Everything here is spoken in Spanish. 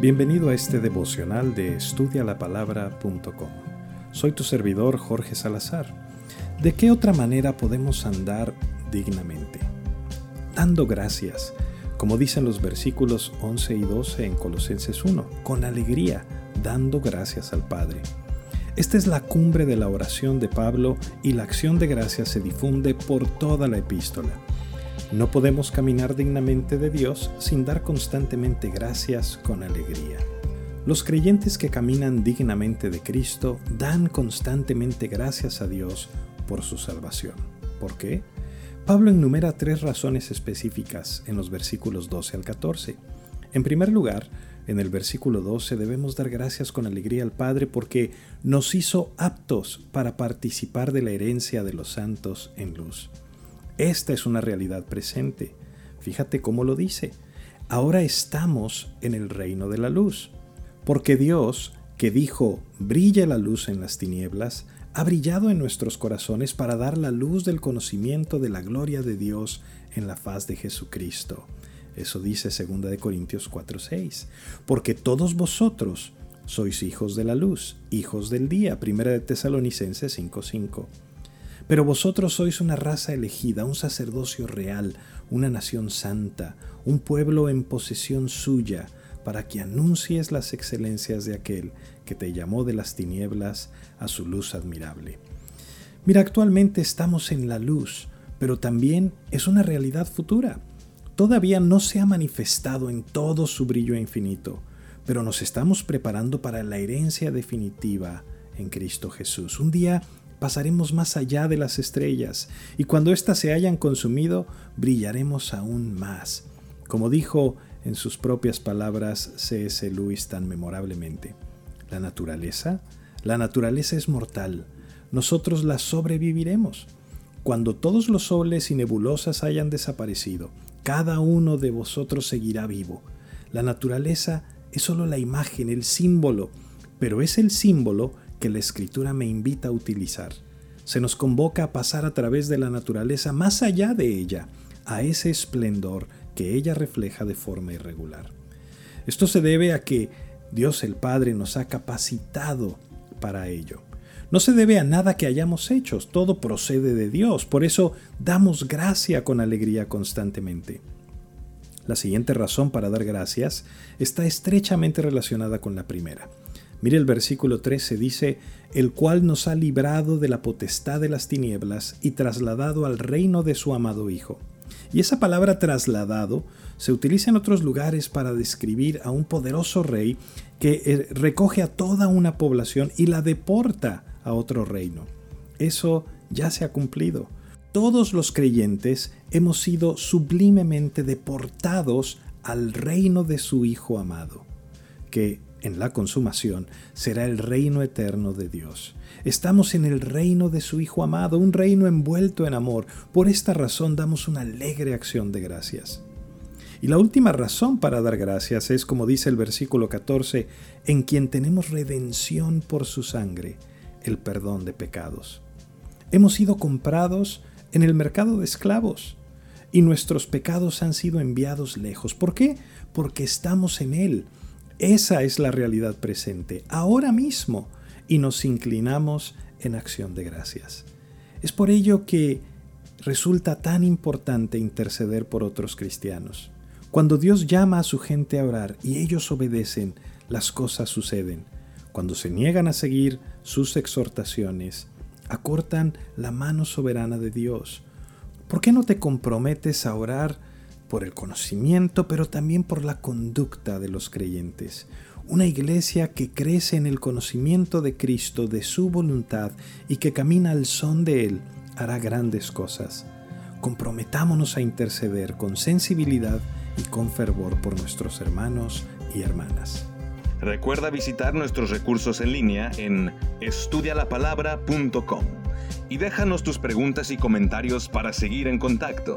Bienvenido a este devocional de estudialapalabra.com. Soy tu servidor Jorge Salazar. ¿De qué otra manera podemos andar dignamente? Dando gracias, como dicen los versículos 11 y 12 en Colosenses 1, con alegría, dando gracias al Padre. Esta es la cumbre de la oración de Pablo y la acción de gracias se difunde por toda la epístola. No podemos caminar dignamente de Dios sin dar constantemente gracias con alegría. Los creyentes que caminan dignamente de Cristo dan constantemente gracias a Dios por su salvación. ¿Por qué? Pablo enumera tres razones específicas en los versículos 12 al 14. En primer lugar, en el versículo 12 debemos dar gracias con alegría al Padre porque nos hizo aptos para participar de la herencia de los santos en luz. Esta es una realidad presente. Fíjate cómo lo dice. Ahora estamos en el reino de la luz. Porque Dios, que dijo, brilla la luz en las tinieblas, ha brillado en nuestros corazones para dar la luz del conocimiento de la gloria de Dios en la faz de Jesucristo. Eso dice 2 Corintios 4:6. Porque todos vosotros sois hijos de la luz, hijos del día. 1 de Tesalonicenses 5:5. Pero vosotros sois una raza elegida, un sacerdocio real, una nación santa, un pueblo en posesión suya, para que anuncies las excelencias de aquel que te llamó de las tinieblas a su luz admirable. Mira, actualmente estamos en la luz, pero también es una realidad futura. Todavía no se ha manifestado en todo su brillo infinito, pero nos estamos preparando para la herencia definitiva en Cristo Jesús. Un día pasaremos más allá de las estrellas, y cuando éstas se hayan consumido, brillaremos aún más, como dijo en sus propias palabras C.S. Lewis tan memorablemente. La naturaleza, la naturaleza es mortal, nosotros la sobreviviremos. Cuando todos los soles y nebulosas hayan desaparecido, cada uno de vosotros seguirá vivo. La naturaleza es solo la imagen, el símbolo, pero es el símbolo que la escritura me invita a utilizar. Se nos convoca a pasar a través de la naturaleza más allá de ella, a ese esplendor que ella refleja de forma irregular. Esto se debe a que Dios el Padre nos ha capacitado para ello. No se debe a nada que hayamos hecho, todo procede de Dios, por eso damos gracia con alegría constantemente. La siguiente razón para dar gracias está estrechamente relacionada con la primera. Mire el versículo 13, dice, el cual nos ha librado de la potestad de las tinieblas y trasladado al reino de su amado Hijo. Y esa palabra trasladado se utiliza en otros lugares para describir a un poderoso rey que eh, recoge a toda una población y la deporta a otro reino. Eso ya se ha cumplido. Todos los creyentes hemos sido sublimemente deportados al reino de su Hijo amado, que en la consumación, será el reino eterno de Dios. Estamos en el reino de su Hijo amado, un reino envuelto en amor. Por esta razón damos una alegre acción de gracias. Y la última razón para dar gracias es, como dice el versículo 14, en quien tenemos redención por su sangre, el perdón de pecados. Hemos sido comprados en el mercado de esclavos y nuestros pecados han sido enviados lejos. ¿Por qué? Porque estamos en Él esa es la realidad presente, ahora mismo, y nos inclinamos en acción de gracias. Es por ello que resulta tan importante interceder por otros cristianos. Cuando Dios llama a su gente a orar y ellos obedecen, las cosas suceden. Cuando se niegan a seguir sus exhortaciones, acortan la mano soberana de Dios. ¿Por qué no te comprometes a orar por el conocimiento, pero también por la conducta de los creyentes. Una iglesia que crece en el conocimiento de Cristo, de su voluntad y que camina al son de Él, hará grandes cosas. Comprometámonos a interceder con sensibilidad y con fervor por nuestros hermanos y hermanas. Recuerda visitar nuestros recursos en línea en estudialapalabra.com y déjanos tus preguntas y comentarios para seguir en contacto.